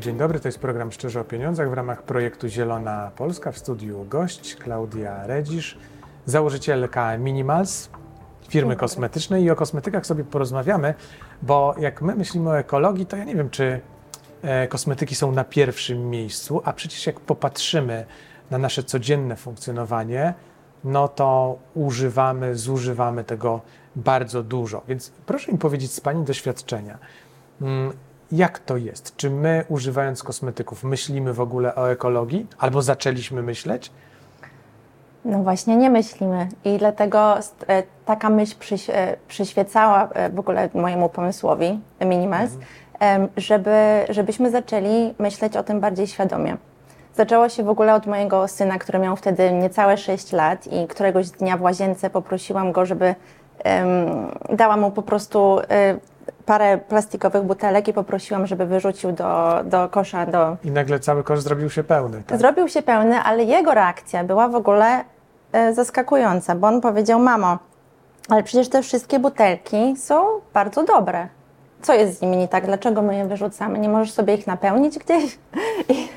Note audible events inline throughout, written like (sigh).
Dzień dobry. To jest program Szczerze o Pieniądzach w ramach projektu Zielona Polska. W studiu gość Klaudia Redzisz, założycielka Minimals, firmy kosmetycznej i o kosmetykach sobie porozmawiamy, bo jak my myślimy o ekologii, to ja nie wiem, czy e, kosmetyki są na pierwszym miejscu, a przecież jak popatrzymy na nasze codzienne funkcjonowanie, no to używamy, zużywamy tego bardzo dużo. Więc proszę mi powiedzieć z Pani doświadczenia, mm, jak to jest? Czy my używając kosmetyków myślimy w ogóle o ekologii albo zaczęliśmy myśleć? No właśnie nie myślimy i dlatego e, taka myśl przyś, e, przyświecała e, w ogóle mojemu pomysłowi Minimals, mhm. żeby, żebyśmy zaczęli myśleć o tym bardziej świadomie. Zaczęło się w ogóle od mojego syna, który miał wtedy niecałe 6 lat i któregoś dnia w łazience poprosiłam go, żeby um, dała mu po prostu parę plastikowych butelek i poprosiłam, żeby wyrzucił do, do kosza. Do... I nagle cały kosz zrobił się pełny. Tak? Zrobił się pełny, ale jego reakcja była w ogóle e, zaskakująca, bo on powiedział: Mamo, ale przecież te wszystkie butelki są bardzo dobre. Co jest z nimi nie tak? Dlaczego my je wyrzucamy? Nie możesz sobie ich napełnić gdzieś? (laughs) I,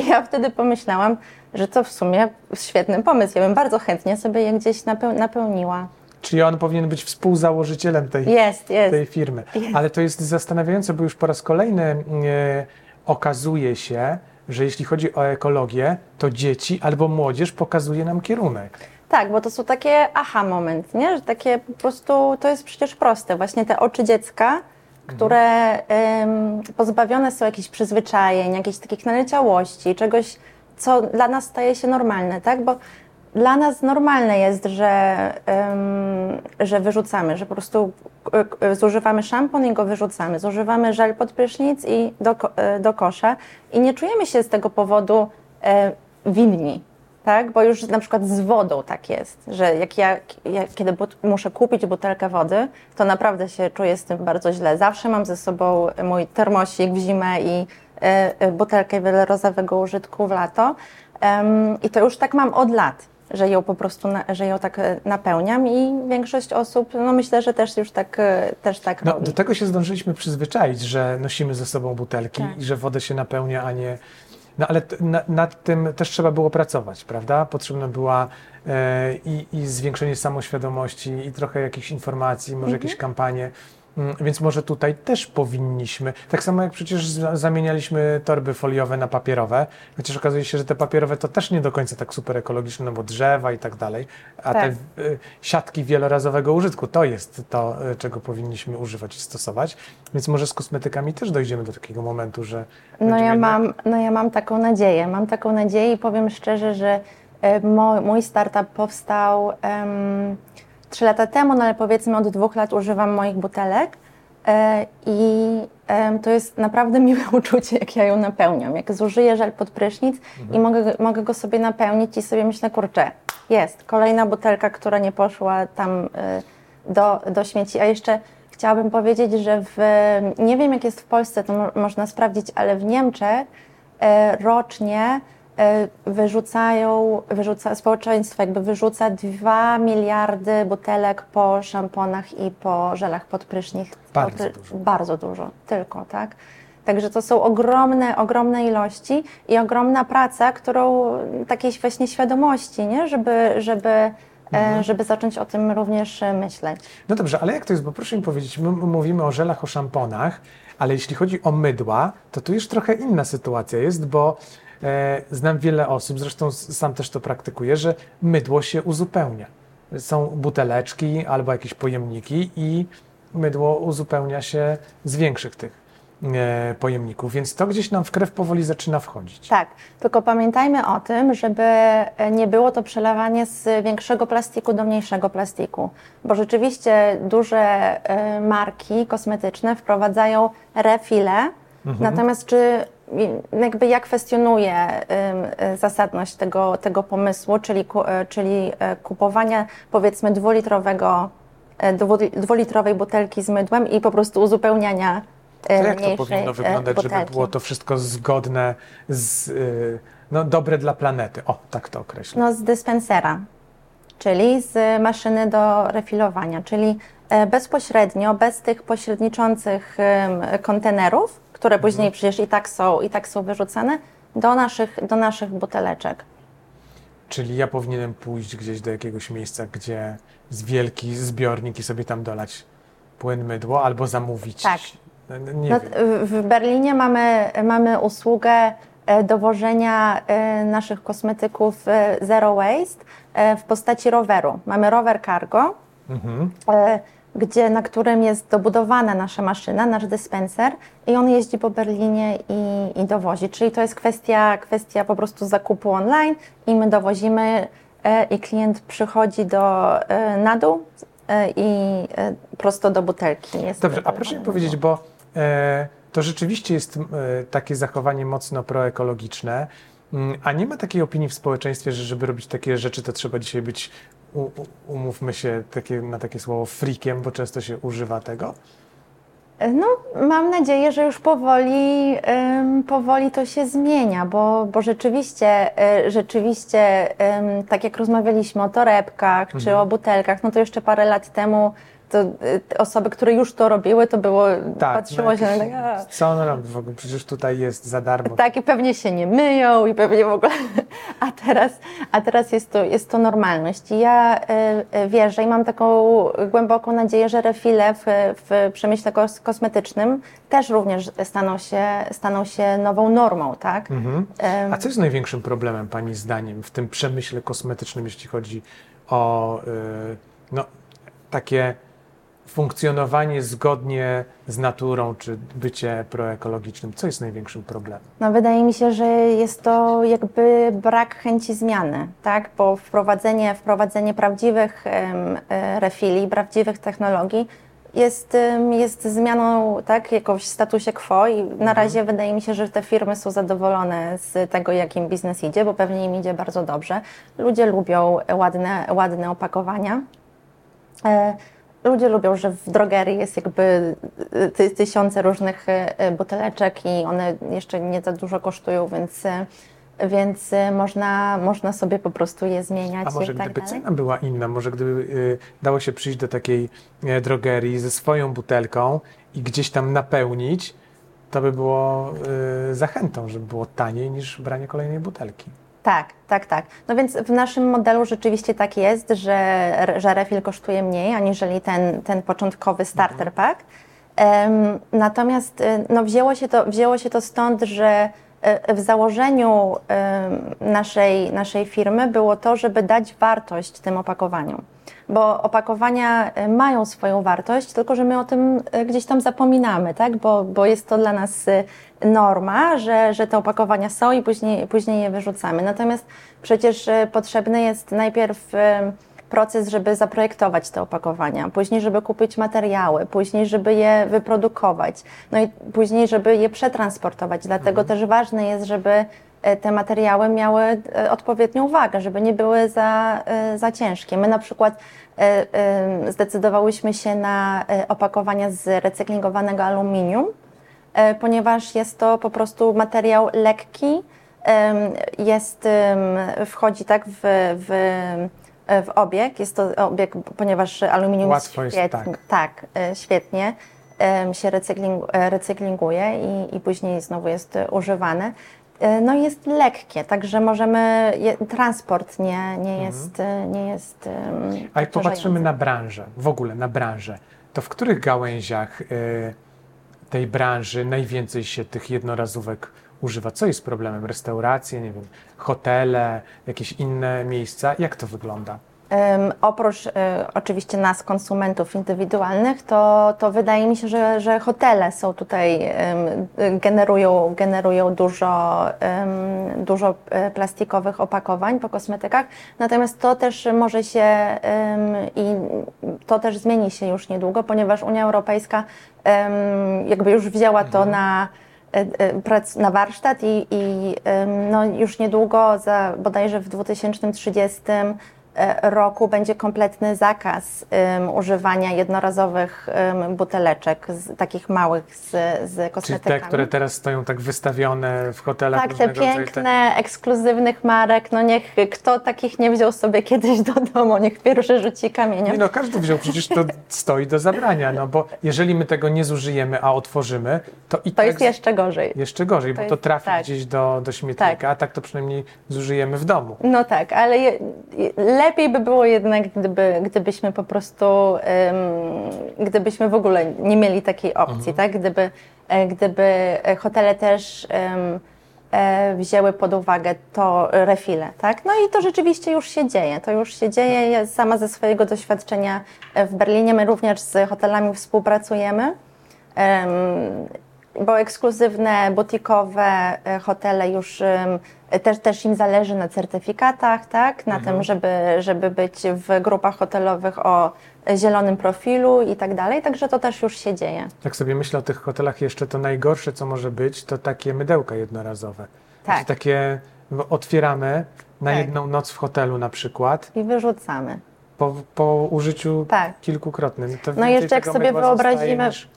i ja wtedy pomyślałam, że to w sumie świetny pomysł. Ja bym bardzo chętnie sobie je gdzieś napełniła. Czyli on powinien być współzałożycielem tej, jest, jest. tej firmy. Jest. Ale to jest zastanawiające, bo już po raz kolejny e, okazuje się, że jeśli chodzi o ekologię, to dzieci albo młodzież pokazuje nam kierunek. Tak, bo to są takie aha moment, nie? Że takie po prostu, to jest przecież proste. Właśnie te oczy dziecka, które ym, pozbawione są jakichś przyzwyczajeń, jakiejś takich naleciałości, czegoś, co dla nas staje się normalne, tak? Bo dla nas normalne jest, że, że wyrzucamy, że po prostu e, zużywamy szampon i go wyrzucamy, zużywamy żel pod prysznic i do, e, do kosza i nie czujemy się z tego powodu e, winni, tak? Bo już na przykład z wodą tak jest, że jak ja, ja kiedy muszę kupić butelkę wody, to naprawdę się czuję z tym bardzo źle. Zawsze mam ze sobą mój termosik w zimę i e, butelkę wielorozowego użytku w lato. I to już tak mam od lat że ją po prostu, na, że ją tak e, napełniam i większość osób, no myślę, że też już tak, e, też tak no, robi. Do tego się zdążyliśmy przyzwyczaić, że nosimy ze sobą butelki tak. i że wodę się napełnia, a nie... No ale na, nad tym też trzeba było pracować, prawda? Potrzebna była e, i, i zwiększenie samoświadomości i trochę jakichś informacji, może mhm. jakieś kampanie. Mm, więc może tutaj też powinniśmy, tak samo jak przecież zamienialiśmy torby foliowe na papierowe, chociaż okazuje się, że te papierowe to też nie do końca tak super ekologiczne, no bo drzewa i tak dalej, a tak. te y, siatki wielorazowego użytku to jest to, y, czego powinniśmy używać i stosować, więc może z kosmetykami też dojdziemy do takiego momentu, że... No ja, mam, no ja mam taką nadzieję, mam taką nadzieję i powiem szczerze, że y, mój startup powstał... Um, trzy lata temu, no ale powiedzmy od dwóch lat używam moich butelek e, i to jest naprawdę (laughs) miłe uczucie, jak ja ją napełniam. Jak zużyję żel pod prysznic mhm. i mogę, mogę go sobie napełnić i sobie myślę, kurczę, jest, kolejna butelka, która nie poszła tam e, do, do śmieci. A jeszcze chciałabym powiedzieć, że w, nie wiem jak jest w Polsce, to mo można sprawdzić, ale w Niemczech e, rocznie wyrzucają, wyrzuca, społeczeństwo jakby wyrzuca 2 miliardy butelek po szamponach i po żelach pod prysznic. Bardzo dużo. Bardzo dużo, tylko, tak? Także to są ogromne, ogromne ilości i ogromna praca, którą takiej właśnie świadomości, nie? Żeby, żeby, e, mhm. żeby zacząć o tym również myśleć. No dobrze, ale jak to jest? Bo proszę mi powiedzieć, my mówimy o żelach, o szamponach, ale jeśli chodzi o mydła, to tu już trochę inna sytuacja jest, bo E, znam wiele osób, zresztą sam też to praktykuję, że mydło się uzupełnia. Są buteleczki albo jakieś pojemniki i mydło uzupełnia się z większych tych e, pojemników, więc to gdzieś nam w krew powoli zaczyna wchodzić. Tak, tylko pamiętajmy o tym, żeby nie było to przelewanie z większego plastiku do mniejszego plastiku, bo rzeczywiście duże e, marki kosmetyczne wprowadzają refile, mhm. natomiast czy jakby ja kwestionuję zasadność tego, tego pomysłu, czyli, e, czyli e, kupowania powiedzmy dwulitrowego, dwulitrowej butelki z mydłem i po prostu uzupełniania jak to powinno wyglądać, butelki. żeby było to wszystko zgodne, z, no, dobre dla planety? O, tak to określę. No z dyspensera, czyli z maszyny do refilowania, czyli bezpośrednio, bez tych pośredniczących kontenerów, które później przecież i tak są, i tak są wyrzucane, do naszych, do naszych buteleczek. Czyli ja powinienem pójść gdzieś do jakiegoś miejsca, gdzie jest wielki zbiornik i sobie tam dolać płyn, mydło, albo zamówić. Tak. No, no, No, w Berlinie mamy, mamy usługę e, dowożenia e, naszych kosmetyków e, zero waste w postaci roweru. Mamy rower cargo, Mhm. e, gdzie, na którym jest dobudowana nasza maszyna, nasz dyspenser i on jeździ po Berlinie i, i dowozi. Czyli to jest kwestia, kwestia po prostu zakupu online i my dowozimy e, i klient przychodzi do, e, na dół e, i e, prosto do butelki. Jest Dobrze, a proszę mi powiedzieć, bo e, to rzeczywiście jest e, takie zachowanie mocno proekologiczne, mm, a nie ma takiej opinii w społeczeństwie, że żeby robić takie rzeczy, to trzeba dzisiaj być, u, umówmy się takie, na takie słowo, frikiem, bo często się używa tego. No, mam nadzieję, że już powoli, ym, powoli to się zmienia, bo, bo rzeczywiście, y, rzeczywiście, ym, tak jak rozmawialiśmy o torebkach czy o butelkach, no to jeszcze parę lat temu to y, osoby, które już to robiły, to było, patrzyło się na tak, Co on robi w ogóle? Przecież tutaj jest za darmo. tak i pewnie się nie myją i pewnie w ogóle, (laughs) a teraz, a teraz jest, to, jest to normalność. I ja y, y, wierzę i mam taką głęboką nadzieję, że refile w, w przemyśle kos kosmetycznym też również staną się, staną się nową normą, tak? Mhm. A co jest największym problemem, Pani zdaniem, w tym przemyśle kosmetycznym, jeśli chodzi o no, takie funkcjonowanie zgodnie z naturą, czy bycie proekologicznym? Co jest największym problemem? No, wydaje mi się, że jest to jakby brak chęci zmiany, tak? Bo wprowadzenie, wprowadzenie prawdziwych e, refili, prawdziwych technologii jest, jest zmianą, tak, jakoś w statusie quo i na razie wydaje mi się, że te firmy są zadowolone z tego, jak im biznes idzie, bo pewnie im idzie bardzo dobrze. Ludzie lubią ładne, ładne opakowania. Ludzie lubią, że w drogerii jest jakby y, ty, tysiące różnych y, buteleczek i one jeszcze nie za dużo kosztują, więc, y, więc y, można, można sobie po prostu je zmieniać A może tak gdyby dalej. cena była inna, może gdyby y, dało się przyjść do takiej e, drogerii ze swoją butelką i gdzieś tam napełnić, to by było y, zachętą, żeby było taniej niż branie kolejnej butelki. Tak, tak, tak. No więc w naszym modelu rzeczywiście tak jest, że, że refill kosztuje mniej aniżeli ten, ten początkowy starter pack. Em, natomiast y, no, wzięło, się to, wzięło się to stąd, że w założeniu em, naszej, naszej firmy było to, żeby dać wartość tym opakowaniom. Bo opakowania y, mają swoją wartość, tylko że my o tym gdzieś tam zapominamy, tak? bo, bo jest to dla nas norma, że, że te opakowania są i później, później je wyrzucamy. Natomiast przecież potrzebny jest najpierw proces, żeby zaprojektować te opakowania, później, żeby kupić materiały, później, żeby je wyprodukować, no i później, żeby je przetransportować. Dlatego też ważne jest, żeby e, te materiały miały e, odpowiednią wagę, żeby nie były za, e, za ciężkie. My na przykład zdecydowałyśmy się na opakowania z recyklingowanego aluminium, ponieważ jest to po prostu materiał lekki, jest, wchodzi tak w, w, w obieg, jest to obieg, ponieważ aluminium Łatwo jest, jest świetnie, tak, e, świetnie się recykling, e, recyklinguje i, i później znowu jest e, używane. E, No jest lekkie, także możemy, transport nie, nie jest, e, nie jest A jak popatrzymy na branżę, w ogóle na branżę, to w których gałęziach tej branży najwięcej się tych jednorazówek używa? Co jest problemem? Restauracje, nie wiem, hotele, jakieś inne miejsca? Jak to wygląda? Em, oprócz e, oczywiście nas, konsumentów indywidualnych, to, to wydaje mi się, że, że hotele są tutaj, em, generują, generują dużo, em, dużo e, plastikowych opakowań po kosmetykach. Natomiast to też może się i to też zmieni się już niedługo, ponieważ Unia Europejska jakby już wzięła to na e, e, prac na warsztat i, i no już niedługo, za, bodajże w 2030 e, roku będzie kompletny zakaz em, używania jednorazowych em, buteleczek, z, takich małych z, z Czyli kosmetykami. te, które teraz stoją tak wystawione w hotelach Tak, te różnego rodzaju, piękne, ekskluzywnych marek, no niech kto takich nie wziął sobie kiedyś do domu, niech pierwszy rzuci kamieniem. Nie no, każdy wziął, przecież to stoi do zabrania, no bo jeżeli my tego nie zużyjemy, a otworzymy, to i To tak jest jeszcze gorzej. jeszcze gorzej, bo to to jest- trafi tak. gdzieś do, do śmietnika, Tak. a tak to przynajmniej zużyjemy w domu. No tak, ale je, je- lepiej by było jednak, gdyby, gdybyśmy po prostu, ym, gdybyśmy w ogóle nie mieli takiej opcji, tak? Gdyby, e, gdyby e, hotele też ym, e, wzięły pod uwagę to refile, tak? No i to rzeczywiście już się dzieje, to już się dzieje. Ja sama ze swojego doświadczenia e, w Berlinie, my również z hotelami współpracujemy. Em, bo ekskluzywne, butikowe e, hotele już też, też im zależy na certyfikatach, tak? Na tym, żeby, żeby być w grupach hotelowych o zielonym profilu i tak dalej. Także to też już się dzieje. Jak sobie myślę o tych hotelach jeszcze, to najgorsze, co może być, to takie mydełka jednorazowe. Tak. Takie otwieramy na Tak. jedną noc w hotelu na przykład, I wyrzucamy. po, po użyciu Tak. kilkukrotnym. To No jeszcze jak sobie wyobrazimy- niż-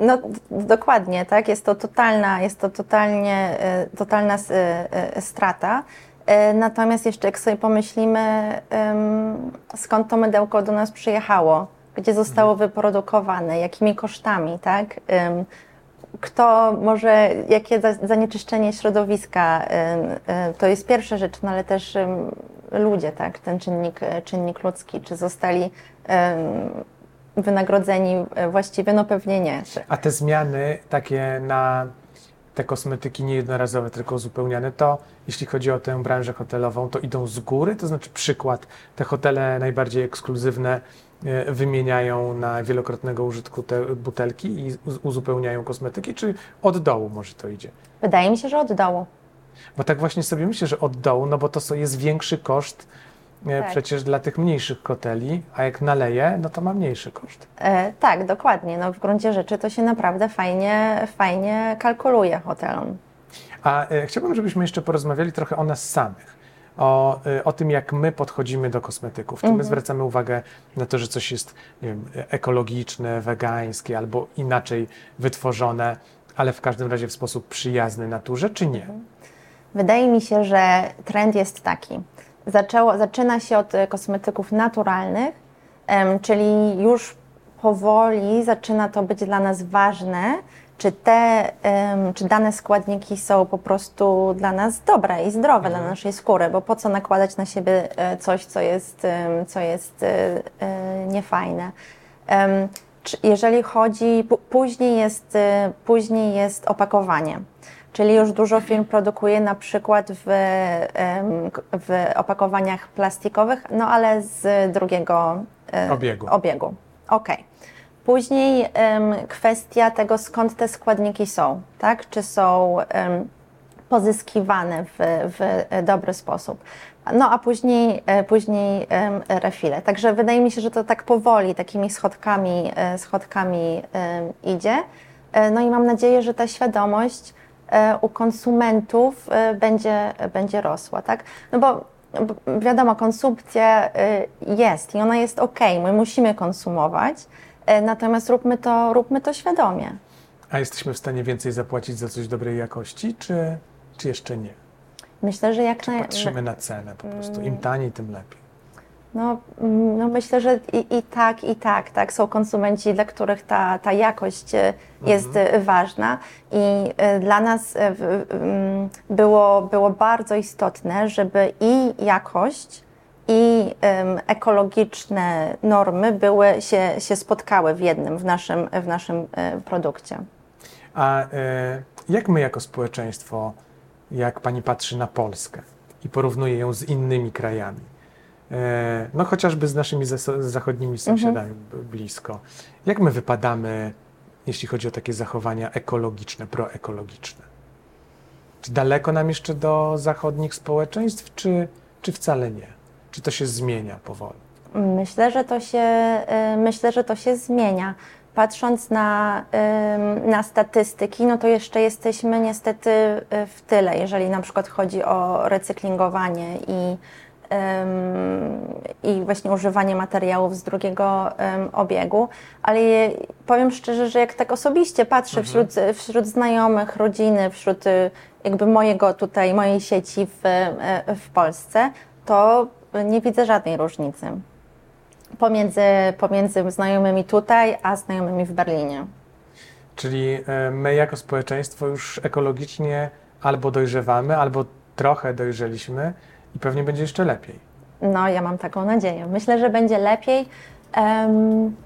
No dokładnie, tak? Jest to totalna, jest to totalnie, e, totalna e, e, strata. Natomiast jeszcze jak sobie pomyślimy, skąd to mydełko do nas przyjechało, gdzie zostało wyprodukowane, jakimi kosztami, tak? Kto może, jakie za- zanieczyszczenie środowiska, to jest pierwsza rzecz, no ale też ludzie, tak? Ten czynnik, czynnik ludzki, czy zostali wynagrodzeni e, właściwie, no pewnie nie. A te zmiany takie na te kosmetyki nie jednorazowe, tylko uzupełniane, to jeśli chodzi o tę branżę hotelową, to idą z góry, to znaczy przykład, te hotele najbardziej ekskluzywne e, wymieniają na wielokrotnego użytku te butelki i uz- uzupełniają kosmetyki, czy od dołu może to idzie? Wydaje mi się, że od dołu. Bo tak właśnie sobie myślę, że od dołu, no bo to jest większy koszt Tak. przecież dla tych mniejszych hoteli, a jak naleje, no to ma mniejszy koszt. E, tak, dokładnie. No, w gruncie rzeczy to się naprawdę fajnie, fajnie kalkuluje hotelom. A e, chciałbym, żebyśmy jeszcze porozmawiali trochę o nas samych. O, e, o tym, jak my podchodzimy do kosmetyków. Czy my zwracamy uwagę na to, że coś jest wiem, ekologiczne, wegańskie albo inaczej wytworzone, ale w każdym razie w sposób przyjazny naturze, czy nie? Wydaje mi się, że trend jest taki. Zaczęło, zaczyna się od e, kosmetyków naturalnych, czyli już powoli zaczyna to być dla nas ważne, czy te, czy dane składniki są po prostu dla nas dobre i zdrowe dla naszej skóry, bo po co nakładać na siebie e, coś, co jest, co jest e, niefajne. Jeżeli chodzi, później jest, później jest opakowanie. Czyli już dużo firm produkuje na przykład w, w opakowaniach plastikowych, no ale z drugiego e, Obiegu. obiegu. Okej. Później kwestia tego, skąd te składniki są, tak? Czy są pozyskiwane w, w dobry sposób. No a później, e, później refile. Także wydaje mi się, że to tak powoli, takimi schodkami, e, schodkami idzie. E, No i mam nadzieję, że ta świadomość e, u konsumentów e, będzie, będzie rosła, tak? No bo wiadomo, konsumpcja e, jest i ona jest ok, my musimy konsumować, e, natomiast róbmy to, róbmy to świadomie. A jesteśmy w stanie więcej zapłacić za coś dobrej jakości, czy, czy jeszcze nie? Myślę, że jak naj... Patrzymy na cenę po prostu. Mm. Im taniej, tym lepiej. No, mm, no myślę, że i, i tak, i tak, tak. Są konsumenci, dla których ta, ta jakość e, jest e, ważna i e, dla nas mm, było, było bardzo istotne, żeby i jakość, i ekologiczne normy były, się, się spotkały w jednym, w naszym, w naszym produkcie. A jak my jako społeczeństwo, jak pani patrzy na Polskę i porównuje ją z innymi krajami, no chociażby z naszymi zachodnimi sąsiadami b- blisko, jak my wypadamy, jeśli chodzi o takie zachowania ekologiczne, proekologiczne? Czy daleko nam jeszcze do zachodnich społeczeństw, czy, czy wcale nie? Czy to się zmienia powoli? Myślę, że to się, y, myślę, że to się zmienia. Patrząc na, na statystyki, no to jeszcze jesteśmy niestety y, w tyle, jeżeli na przykład chodzi o recyklingowanie i i właśnie używanie materiałów z drugiego obiegu, ale powiem szczerze, że jak tak osobiście patrzę wśród, wśród znajomych, rodziny, wśród y, jakby mojego tutaj, mojej sieci w, e, w Polsce, to nie widzę żadnej różnicy pomiędzy, pomiędzy znajomymi tutaj, a znajomymi w Berlinie. Czyli e, my jako społeczeństwo już ekologicznie albo dojrzewamy, albo trochę dojrzeliśmy i pewnie będzie jeszcze lepiej. No, ja mam taką nadzieję. Myślę, że będzie lepiej. Em,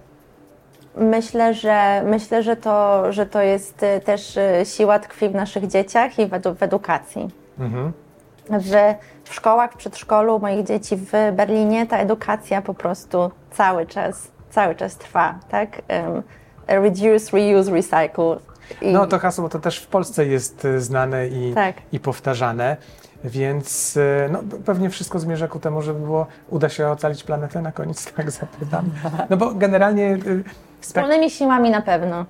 myślę, że, myślę że, to, że to jest y, też y, siła tkwi w naszych dzieciach i w, edu, w edukacji. Mhm. W, w szkołach, w przedszkolu moich dzieci w Berlinie ta edukacja po prostu cały czas, cały czas trwa, tak? Em, reduce, reuse, recycle. I, No to hasło to też w Polsce jest e, znane i, Tak. i powtarzane, więc e, no, pewnie wszystko zmierza ku temu, żeby było, uda się ocalić planetę na koniec, (laughs) tak zapytam. No bo generalnie e, tak, Wspólnymi siłami na pewno.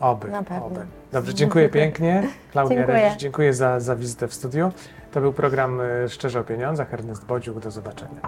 oby, Na pewno. oby. Dobrze, dziękuję pięknie. Klaudia Dziękuję. Redzisz, dziękuję za, za wizytę w studiu. To był program e, Szczerze o Pieniądzach. Ernest Bodziuk, do zobaczenia.